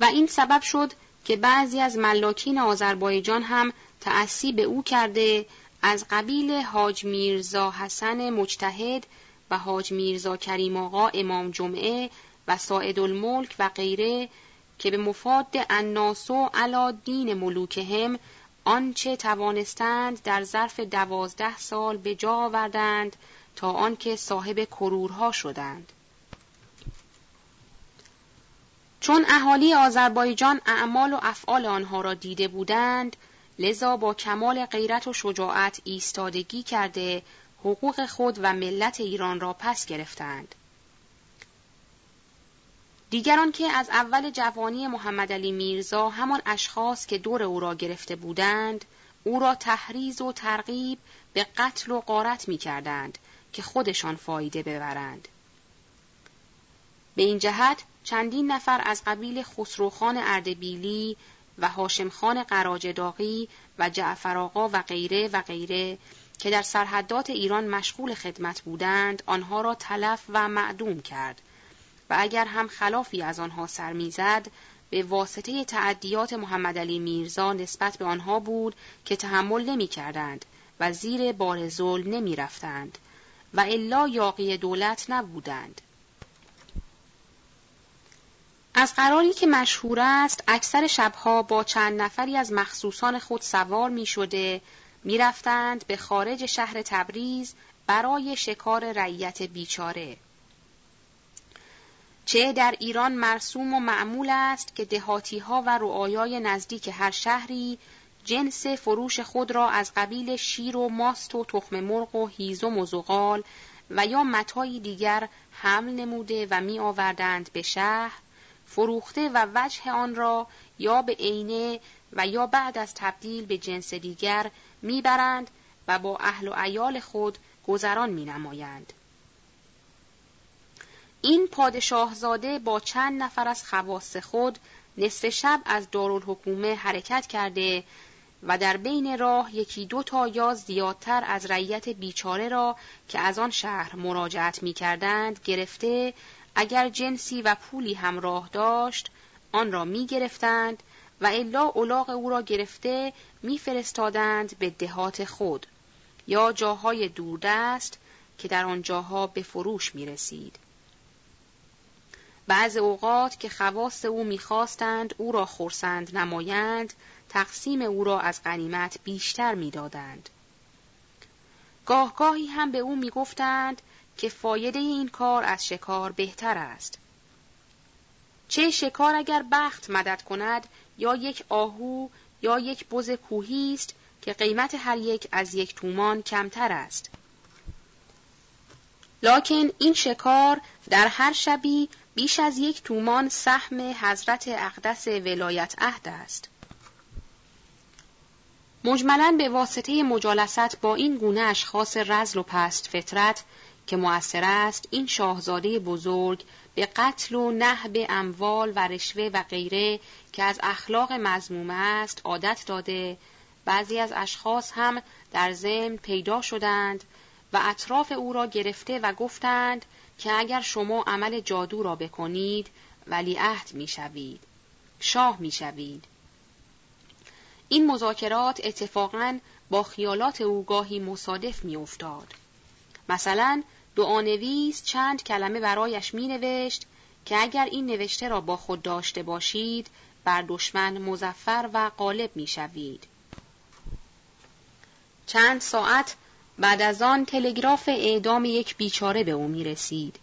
و این سبب شد که بعضی از ملاکین آذربایجان هم تأسی به او کرده از قبیل حاج میرزا حسن مجتهد و حاج میرزا کریم آقا امام جمعه و ساعد الملک و غیره که به مفاد الناسو علا دین ملوکهم آنچه توانستند در ظرف دوازده سال به جا آوردند تا آنکه صاحب کرورها شدند. چون اهالی آذربایجان اعمال و افعال آنها را دیده بودند، لذا با کمال غیرت و شجاعت ایستادگی کرده حقوق خود و ملت ایران را پس گرفتند. دیگران که از اول جوانی محمد علی میرزا همان اشخاص که دور او را گرفته بودند او را تحریز و ترغیب به قتل و غارت می کردند که خودشان فایده ببرند. به این جهت چندین نفر از قبیل خسروخان اردبیلی و هاشمخان قراجداغی و جعفر آقا و غیره و غیره که در سرحدات ایران مشغول خدمت بودند آنها را تلف و معدوم کرد و اگر هم خلافی از آنها سر می‌زد به واسطه تعدیات محمد علی میرزا نسبت به آنها بود که تحمل نمی کردند و زیر بار ظلم نمی رفتند و الا یاقی دولت نبودند. از قراری که مشهور است اکثر شبها با چند نفری از مخصوصان خود سوار می شده می رفتند به خارج شهر تبریز برای شکار رعیت بیچاره. چه در ایران مرسوم و معمول است که دهاتی ها و رعایای نزدیک هر شهری جنس فروش خود را از قبیل شیر و ماست و تخم مرغ و هیزم و زغال و یا متایی دیگر حمل نموده و می آوردند به شهر فروخته و وجه آن را یا به عینه و یا بعد از تبدیل به جنس دیگر می‌برند و با اهل و ایال خود گذران می نمایند. این پادشاهزاده با چند نفر از خواص خود نصف شب از دارالحکومه حرکت کرده و در بین راه یکی دو تا یا زیادتر از رعیت بیچاره را که از آن شهر مراجعت می کردند گرفته اگر جنسی و پولی همراه داشت آن را می گرفتند و الا اولاغ او را گرفته میفرستادند به دهات خود یا جاهای دوردست که در آن جاها به فروش می رسید. بعض اوقات که خواست او می‌خواستند او را خورسند نمایند تقسیم او را از غنیمت بیشتر می‌دادند. گاهگاهی هم به او می‌گفتند که فایده این کار از شکار بهتر است. چه شکار اگر بخت مدد کند یا یک آهو یا یک بز کوهی است که قیمت هر یک از یک تومان کمتر است. لکن این شکار در هر شبی بیش از یک تومان سهم حضرت اقدس ولایت عهد است. مجملا به واسطه مجالست با این گونه اشخاص رزل و پست فطرت که مؤثر است این شاهزاده بزرگ به قتل و نهب اموال و رشوه و غیره که از اخلاق مزمومه است عادت داده بعضی از اشخاص هم در ضمن پیدا شدند و اطراف او را گرفته و گفتند که اگر شما عمل جادو را بکنید ولیعهد می‌شوید شاه می‌شوید این مذاکرات اتفاقا با خیالات او گاهی مصادف میافتاد مثلا دعانویس چند کلمه برایش می نوشت که اگر این نوشته را با خود داشته باشید بر دشمن مزفر و غالب می شوید. چند ساعت بعد از آن تلگراف اعدام یک بیچاره به او می رسید.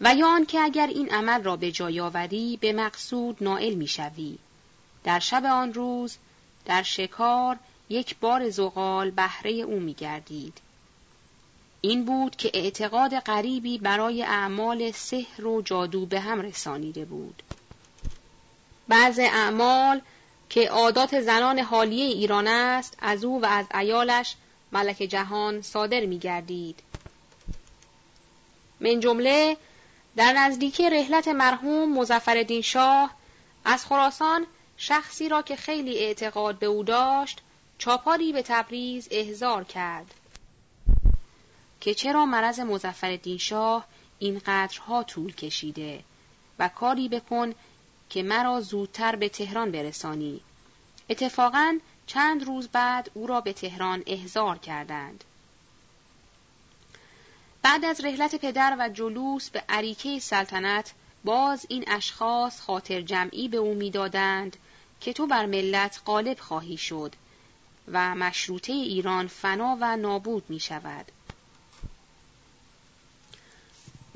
و یا آنکه اگر این عمل را به جای آوری به مقصود نائل می شوی. در شب آن روز در شکار یک بار زغال بهره او می گردید. این بود که اعتقاد غریبی برای اعمال سحر و جادو به هم رسانیده بود. بعض اعمال که عادات زنان حالیه ایران است از او و از ایالش ملک جهان صادر می گردید. من جمله در نزدیکی رحلت مرحوم مزفردین شاه از خراسان شخصی را که خیلی اعتقاد به او داشت چاپاری به تبریز احضار کرد که چرا مرض مزفردین شاه اینقدرها طول کشیده و کاری بکن که مرا زودتر به تهران برسانی اتفاقا چند روز بعد او را به تهران احضار کردند. بعد از رحلت پدر و جلوس به عریکه سلطنت باز این اشخاص خاطر جمعی به او می‌دادند که تو بر ملت غالب خواهی شد و مشروطه ایران فنا و نابود می شود.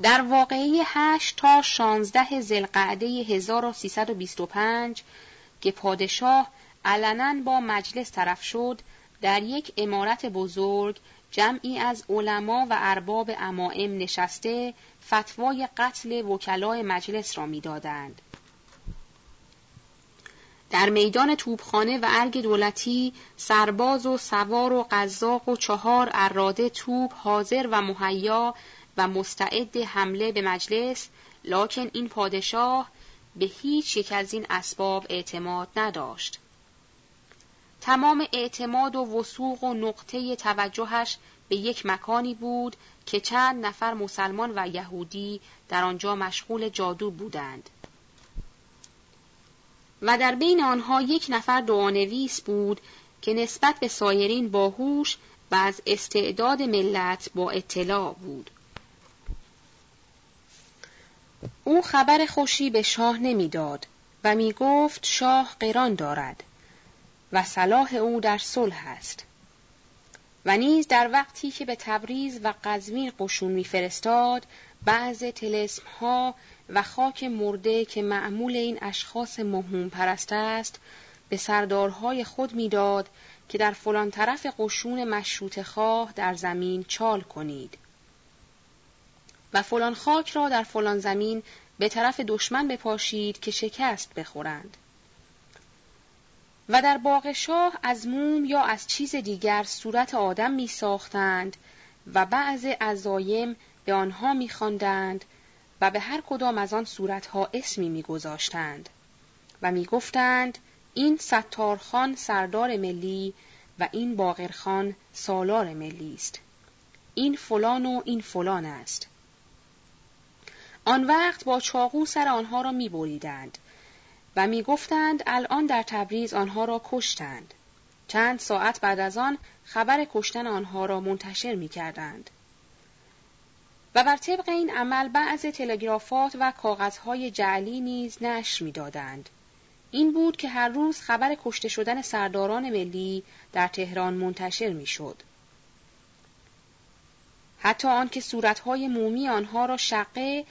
در واقعی 8 تا 16 زلقعده 1325 که پادشاه علنا با مجلس طرف شد در یک امارت بزرگ جمعی از علما و ارباب امائم نشسته فتوای قتل وکلای مجلس را می‌دادند. در میدان توبخانه و ارگ دولتی سرباز و سوار و قزاق و چهار اراده توب حاضر و مهیا و مستعد حمله به مجلس لکن این پادشاه به هیچ یک از این اسباب اعتماد نداشت. تمام اعتماد و وسوق و نقطه توجهش به یک مکانی بود که چند نفر مسلمان و یهودی در آنجا مشغول جادو بودند. و در بین آنها یک نفر دعانویس بود که نسبت به سایرین باهوش و از استعداد ملت با اطلاع بود. او خبر خوشی به شاه نمی‌داد و می گفت شاه قران دارد و صلاح او در صلح است. و نیز در وقتی که به تبریز و قزوین قشون میفرستاد بعض تلسم ها و خاک مرده که معمول این اشخاص مهم پرست است به سردارهای خود می‌داد که در فلان طرف قشون مشروط خواه در زمین چال کنید و فلان خاک را در فلان زمین به طرف دشمن بپاشید که شکست بخورند و در باغ شاه از موم یا از چیز دیگر صورت آدم می ساختند و بعض عزایم به آنها می خواندند و به هر کدام از آن صورتها اسمی میگذاشتند و می‌گفتند این ستارخان سردار ملی و این باقرخان سالار ملی است. این فلان و این فلان است. آن وقت با چاقو سر آنها را میبریدند و می‌گفتند الان در تبریز آنها را کشتند چند ساعت بعد از آن خبر کشتن آنها را منتشر می کردند. و بر طبق این عمل بعض تلگرافات و کاغذهای جعلی نیز نشر می‌دادند. این بود که هر روز خبر کشته شدن سرداران ملی در تهران منتشر می‌شد. حتی آنکه صورتهای مومی آنها را شقه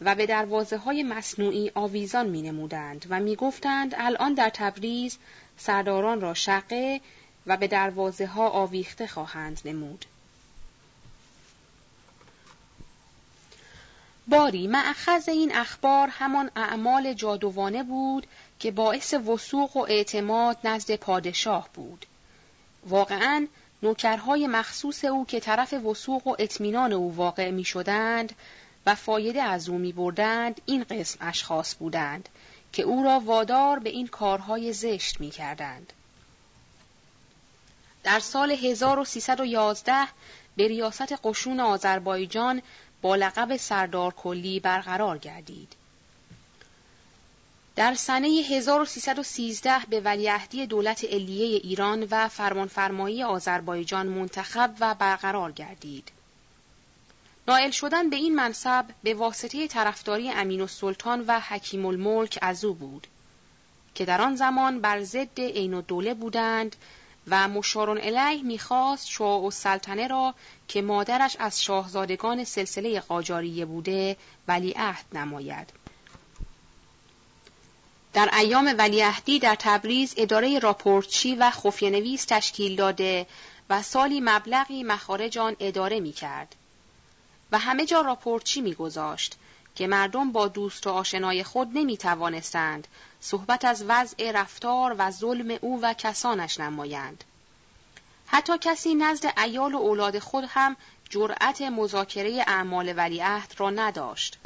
و به دروازه های مصنوعی آویزان می نمودند و می گفتند الان در تبریز سرداران را شقه و به دروازه ها آویخته خواهند نمود. باری معخذ این اخبار همان اعمال جادوانه بود که باعث وسوق و اعتماد نزد پادشاه بود. واقعا نوکرهای مخصوص او که طرف وسوق و اطمینان او واقع می شدند و فایده از او می بردند این قسم اشخاص بودند که او را وادار به این کارهای زشت می کردند. در سال 1311 به ریاست قشون آذربایجان با لقب سردار کلی برقرار گردید. در سنه 1313 به ولیعهدی دولت علیه ایران و فرمانفرمایی آذربایجان منتخب و برقرار گردید. نائل شدن به این منصب به واسطه طرفداری امین السلطان و حکیم الملک از او بود که در آن زمان بر ضد عین الدوله بودند و مشارون الیه می‌خواست شاه السلطنه را که مادرش از شاهزادگان سلسله قاجاریه بوده ولیعهد نماید. در ایام ولیعهدی در تبریز اداره راپورتچی و خفیه نویس تشکیل داده و سالی مبلغی مخارج آن اداره می کرد. و همه جا راپورچی میگذاشت که مردم با دوست و آشنای خود نمی توانستند صحبت از وضع رفتار و ظلم او و کسانش نمایند. حتی کسی نزد ایال و اولاد خود هم جرأت مذاکره اعمال ولیعهد را نداشت.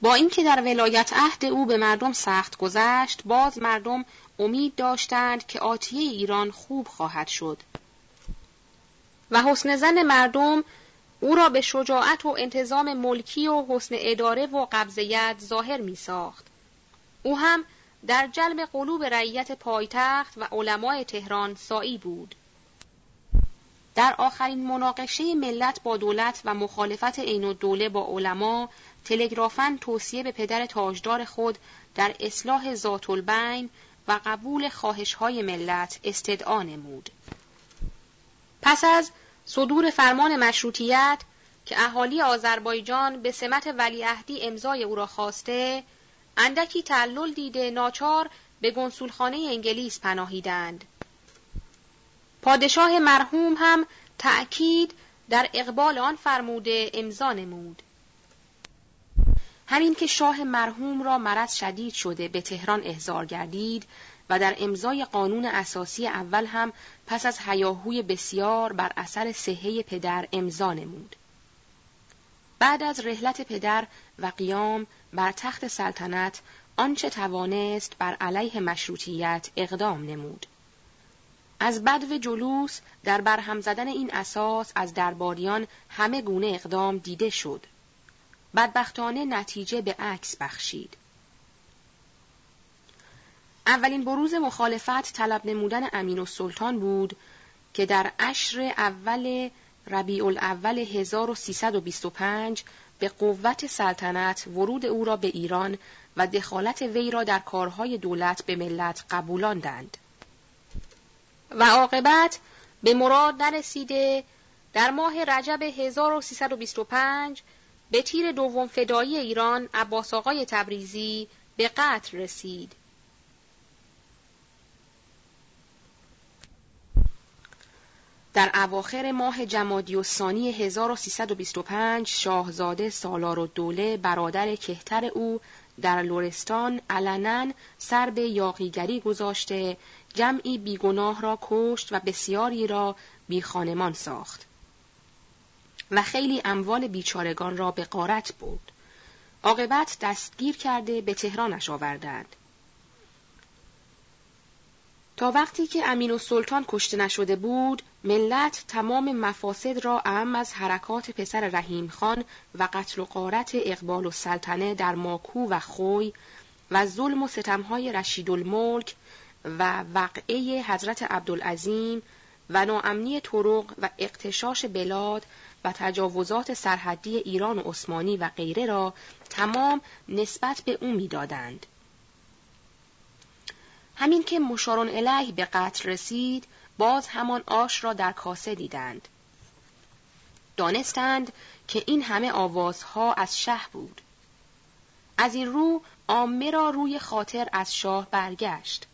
با اینکه در ولایت عهد او به مردم سخت گذشت، باز مردم امید داشتند که آتیه ایران خوب خواهد شد. و حسن زن مردم او را به شجاعت و انتظام ملکی و حسن اداره و قبضیت ظاهر می ساخت. او هم در جلب قلوب رعیت پایتخت و علمای تهران سایی بود. در آخرین مناقشه ملت با دولت و مخالفت عین دوله با علما تلگرافن توصیه به پدر تاجدار خود در اصلاح ذات البین و قبول خواهش های ملت استدعا نمود. پس از صدور فرمان مشروطیت که اهالی آذربایجان به سمت ولیعهدی امضای او را خواسته اندکی تعلل دیده ناچار به گنسولخانه انگلیس پناهیدند. پادشاه مرحوم هم تأکید در اقبال آن فرموده امضا نمود. همین که شاه مرحوم را مرض شدید شده به تهران احضار گردید و در امضای قانون اساسی اول هم پس از هیاهوی بسیار بر اثر صحه پدر امضا نمود. بعد از رحلت پدر و قیام بر تخت سلطنت آنچه توانست بر علیه مشروطیت اقدام نمود. از بدو جلوس در برهم زدن این اساس از درباریان همه گونه اقدام دیده شد. بدبختانه نتیجه به عکس بخشید. اولین بروز مخالفت طلب نمودن امین السلطان بود که در عشر اول ربیع الاول 1325 به قوت سلطنت ورود او را به ایران و دخالت وی را در کارهای دولت به ملت قبولاندند. و عاقبت به مراد نرسیده در ماه رجب 1325 به تیر دوم فدایی ایران عباس آقای تبریزی به قتل رسید. در اواخر ماه جمادی الثانی 1325 شاهزاده سالار و دوله برادر کهتر او در لورستان علنا سر به یاقیگری گذاشته جمعی بیگناه را کشت و بسیاری را بیخانمان ساخت. و خیلی اموال بیچارگان را به قارت برد. عاقبت دستگیر کرده به تهرانش آوردند. تا وقتی که امین و سلطان کشته نشده بود، ملت تمام مفاسد را اهم از حرکات پسر رحیم خان و قتل و قارت اقبال و سلطنه در ماکو و خوی و ظلم و ستمهای رشید الملک و وقعه حضرت عبدالعظیم و ناامنی طرق و اقتشاش بلاد و تجاوزات سرحدی ایران و عثمانی و غیره را تمام نسبت به او می‌دادند. همین که مشارون الیه به قتل رسید باز همان آش را در کاسه دیدند. دانستند که این همه آوازها از شه بود. از این رو عامه را روی خاطر از شاه برگشت.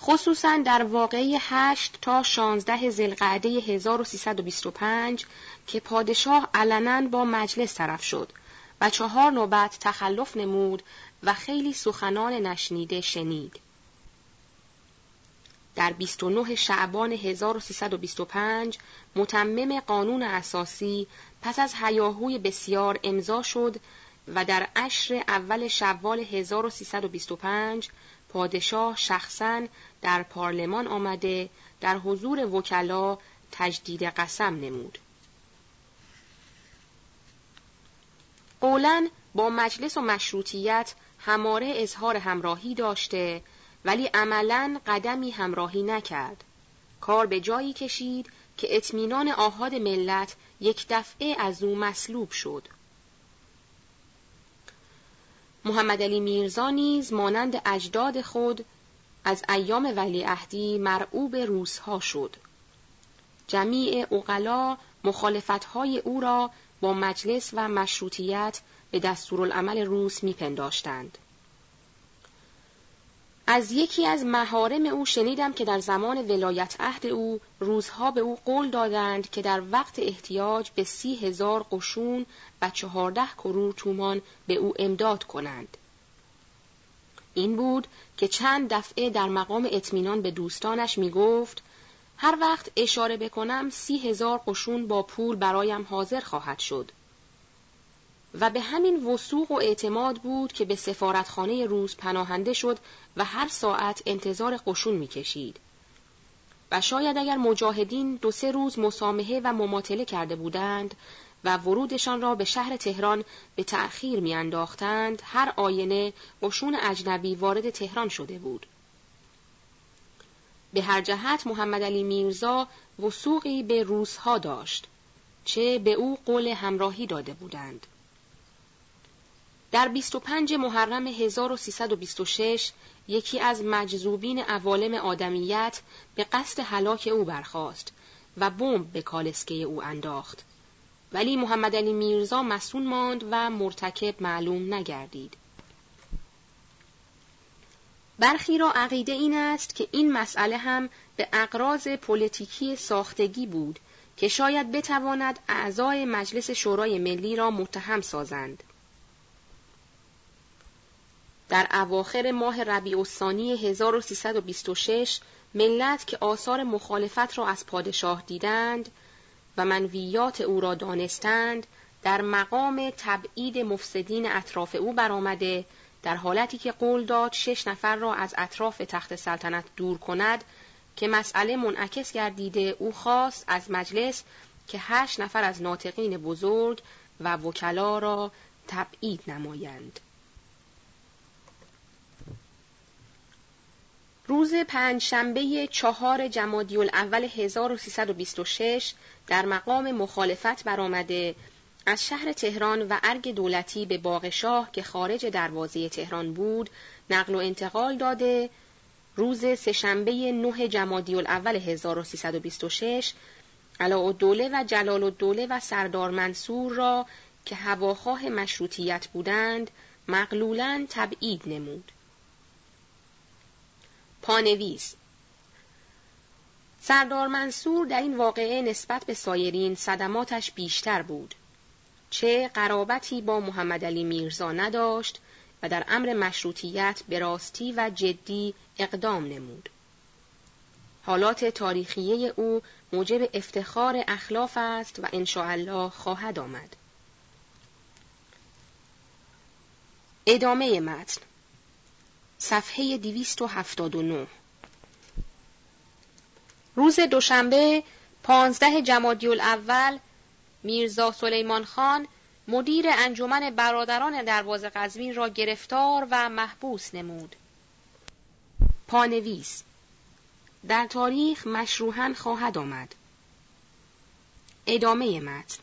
خصوصا در واقعه 8 تا 16 زلقعده 1325 که پادشاه علنا با مجلس طرف شد و چهار نوبت تخلف نمود و خیلی سخنان نشنیده شنید. در 29 شعبان 1325 متمم قانون اساسی پس از هیاهوی بسیار امضا شد و در عشر اول شوال 1325 پادشاه شخصا در پارلمان آمده در حضور وکلا تجدید قسم نمود. قولا با مجلس و مشروطیت هماره اظهار همراهی داشته ولی عملا قدمی همراهی نکرد. کار به جایی کشید که اطمینان آهاد ملت یک دفعه از او مسلوب شد. محمد علی میرزا نیز مانند اجداد خود از ایام ولیعهدی مرعوب روسها شد. جمیع اقلا مخالفتهای او را با مجلس و مشروطیت به دستورالعمل روس میپنداشتند. از یکی از مهارم او شنیدم که در زمان ولایت عهد او روزها به او قول دادند که در وقت احتیاج به سی هزار قشون و چهارده کرور تومان به او امداد کنند. این بود که چند دفعه در مقام اطمینان به دوستانش می گفت هر وقت اشاره بکنم سی هزار قشون با پول برایم حاضر خواهد شد. و به همین وسوق و اعتماد بود که به سفارتخانه روز پناهنده شد و هر ساعت انتظار قشون می‌کشید. و شاید اگر مجاهدین دو سه روز مسامحه و مماطله کرده بودند و ورودشان را به شهر تهران به تأخیر میانداختند هر آینه قشون اجنبی وارد تهران شده بود. به هر جهت محمد علی میرزا وسوقی به روزها داشت چه به او قول همراهی داده بودند. در 25 محرم 1326 یکی از مجذوبین عوالم آدمیت به قصد هلاک او برخاست و بمب به کالسکه او انداخت. ولی محمد علی میرزا مسون ماند و مرتکب معلوم نگردید. برخی را عقیده این است که این مسئله هم به اقراض پلیتیکی ساختگی بود که شاید بتواند اعضای مجلس شورای ملی را متهم سازند. در اواخر ماه ربیع الثانی 1326 ملت که آثار مخالفت را از پادشاه دیدند و منویات او را دانستند در مقام تبعید مفسدین اطراف او برآمده در حالتی که قول داد شش نفر را از اطراف تخت سلطنت دور کند که مسئله منعکس گردیده او خواست از مجلس که هشت نفر از ناطقین بزرگ و وکلا را تبعید نمایند. روز پنج شنبه چهار جمادی الاول 1326 در مقام مخالفت برآمده از شهر تهران و ارگ دولتی به باغ شاه که خارج دروازه تهران بود نقل و انتقال داده روز سهشنبه نه جمادی الاول 1326 علاءالدوله و جلال الدوله و سردار منصور را که هواخواه مشروطیت بودند مقلولا تبعید نمود. پانویس سردار منصور در این واقعه نسبت به سایرین صدماتش بیشتر بود. چه قرابتی با محمد علی میرزا نداشت و در امر مشروطیت به راستی و جدی اقدام نمود. حالات تاریخیه او موجب افتخار اخلاف است و انشاءالله خواهد آمد. ادامه متن صفحه 279 روز دوشنبه پانزده جمادی الاول میرزا سلیمان خان مدیر انجمن برادران دروازه قزوین را گرفتار و محبوس نمود. پانویس در تاریخ مشروحاً خواهد آمد. ادامه متن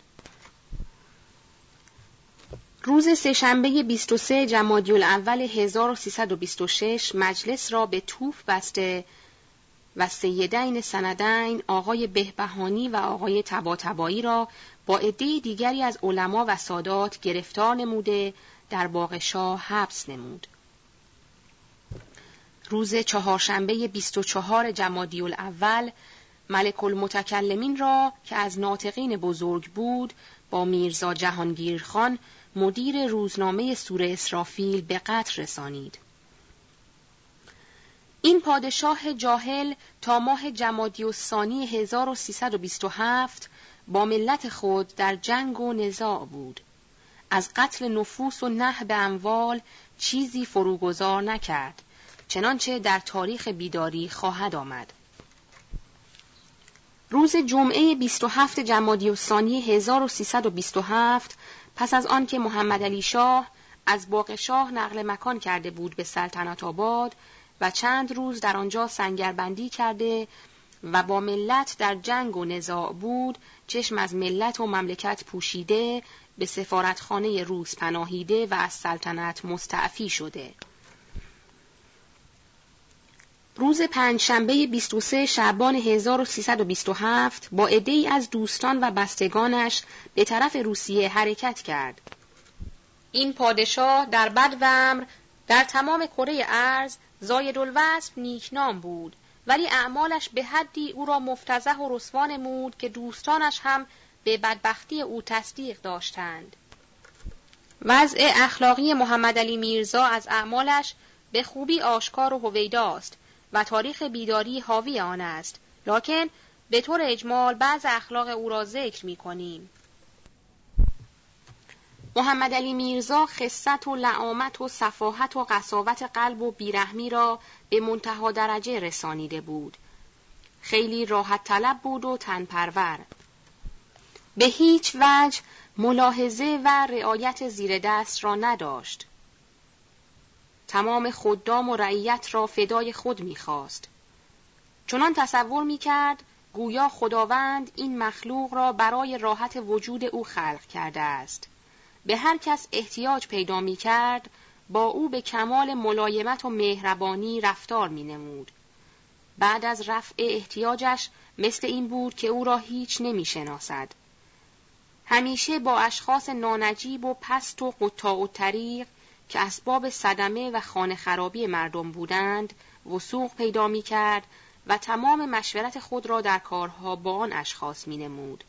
روز سهشنبه 23 جمادی الاول 1326 مجلس را به توف بسته و سیدین سندین آقای بهبهانی و آقای تباتبایی را با عده دیگری از علما و سادات گرفتار نموده در باغ شاه حبس نمود. روز چهارشنبه 24 جمادی الاول ملک المتکلمین را که از ناطقین بزرگ بود با میرزا جهانگیر خان مدیر روزنامه سور اسرافیل به قتل رسانید. این پادشاه جاهل تا ماه جمادی و ثانی 1327 با ملت خود در جنگ و نزاع بود. از قتل نفوس و نه به اموال چیزی فروگذار نکرد. چنانچه در تاریخ بیداری خواهد آمد. روز جمعه 27 جمادی و ثانی 1327 پس از آنکه محمد علی شاه از باغ شاه نقل مکان کرده بود به سلطنت آباد و چند روز در آنجا سنگربندی کرده و با ملت در جنگ و نزاع بود چشم از ملت و مملکت پوشیده به سفارتخانه روس پناهیده و از سلطنت مستعفی شده. روز پنجشنبه 23 شعبان 1327 با عدهای از دوستان و بستگانش به طرف روسیه حرکت کرد. این پادشاه در بد و در تمام کره ارز زاید الوصف نیکنام بود ولی اعمالش به حدی او را مفتزه و رسوا نمود که دوستانش هم به بدبختی او تصدیق داشتند. وضع اخلاقی محمد علی میرزا از اعمالش به خوبی آشکار و هویداست و تاریخ بیداری حاوی آن است لکن به طور اجمال بعض اخلاق او را ذکر می کنیم. محمد علی میرزا خصت و لعامت و صفاحت و قصاوت قلب و بیرحمی را به منتها درجه رسانیده بود. خیلی راحت طلب بود و تنپرور. به هیچ وجه ملاحظه و رعایت زیر دست را نداشت. تمام خدام و رعیت را فدای خود می‌خواست. چنان تصور می‌کرد گویا خداوند این مخلوق را برای راحت وجود او خلق کرده است. به هر کس احتیاج پیدا می کرد با او به کمال ملایمت و مهربانی رفتار می نمود. بعد از رفع احتیاجش مثل این بود که او را هیچ نمی شناسد. همیشه با اشخاص نانجیب و پست و قطاع و طریق که اسباب صدمه و خانه خرابی مردم بودند وسوق پیدا می کرد و تمام مشورت خود را در کارها با آن اشخاص می نمود.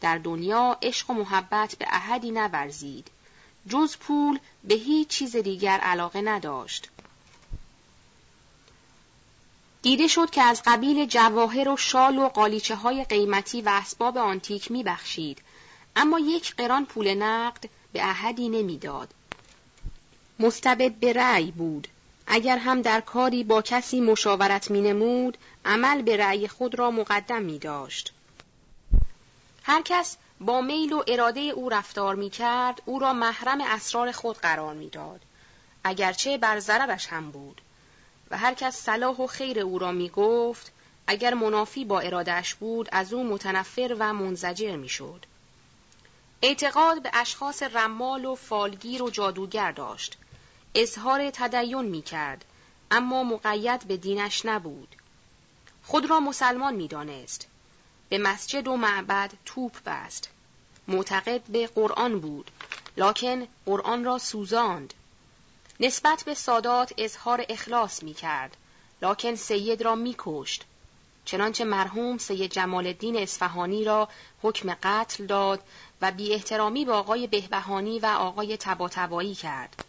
در دنیا عشق و محبت به احدی نورزید. جز پول به هیچ چیز دیگر علاقه نداشت. دیده شد که از قبیل جواهر و شال و قالیچه های قیمتی و اسباب آنتیک می بخشید. اما یک قران پول نقد به احدی نمی‌داد. مستبد به رأی بود. اگر هم در کاری با کسی مشاورت می نمود، عمل به رأی خود را مقدم می داشت. هر کس با میل و اراده او رفتار می کرد، او را محرم اسرار خود قرار می داد. اگرچه بر ضررش هم بود. و هر کس صلاح و خیر او را می گفت، اگر منافی با ارادش بود، از او متنفر و منزجر می شد. اعتقاد به اشخاص رمال و فالگیر و جادوگر داشت. اظهار تدین می کرد، اما مقید به دینش نبود. خود را مسلمان می دانست. به مسجد و معبد توپ بست. معتقد به قرآن بود، لکن قرآن را سوزاند. نسبت به سادات اظهار اخلاص می کرد، لکن سید را می کشت. چنانچه مرحوم سید جمال الدین اصفهانی را حکم قتل داد و بی احترامی به آقای بهبهانی و آقای تباتبایی کرد.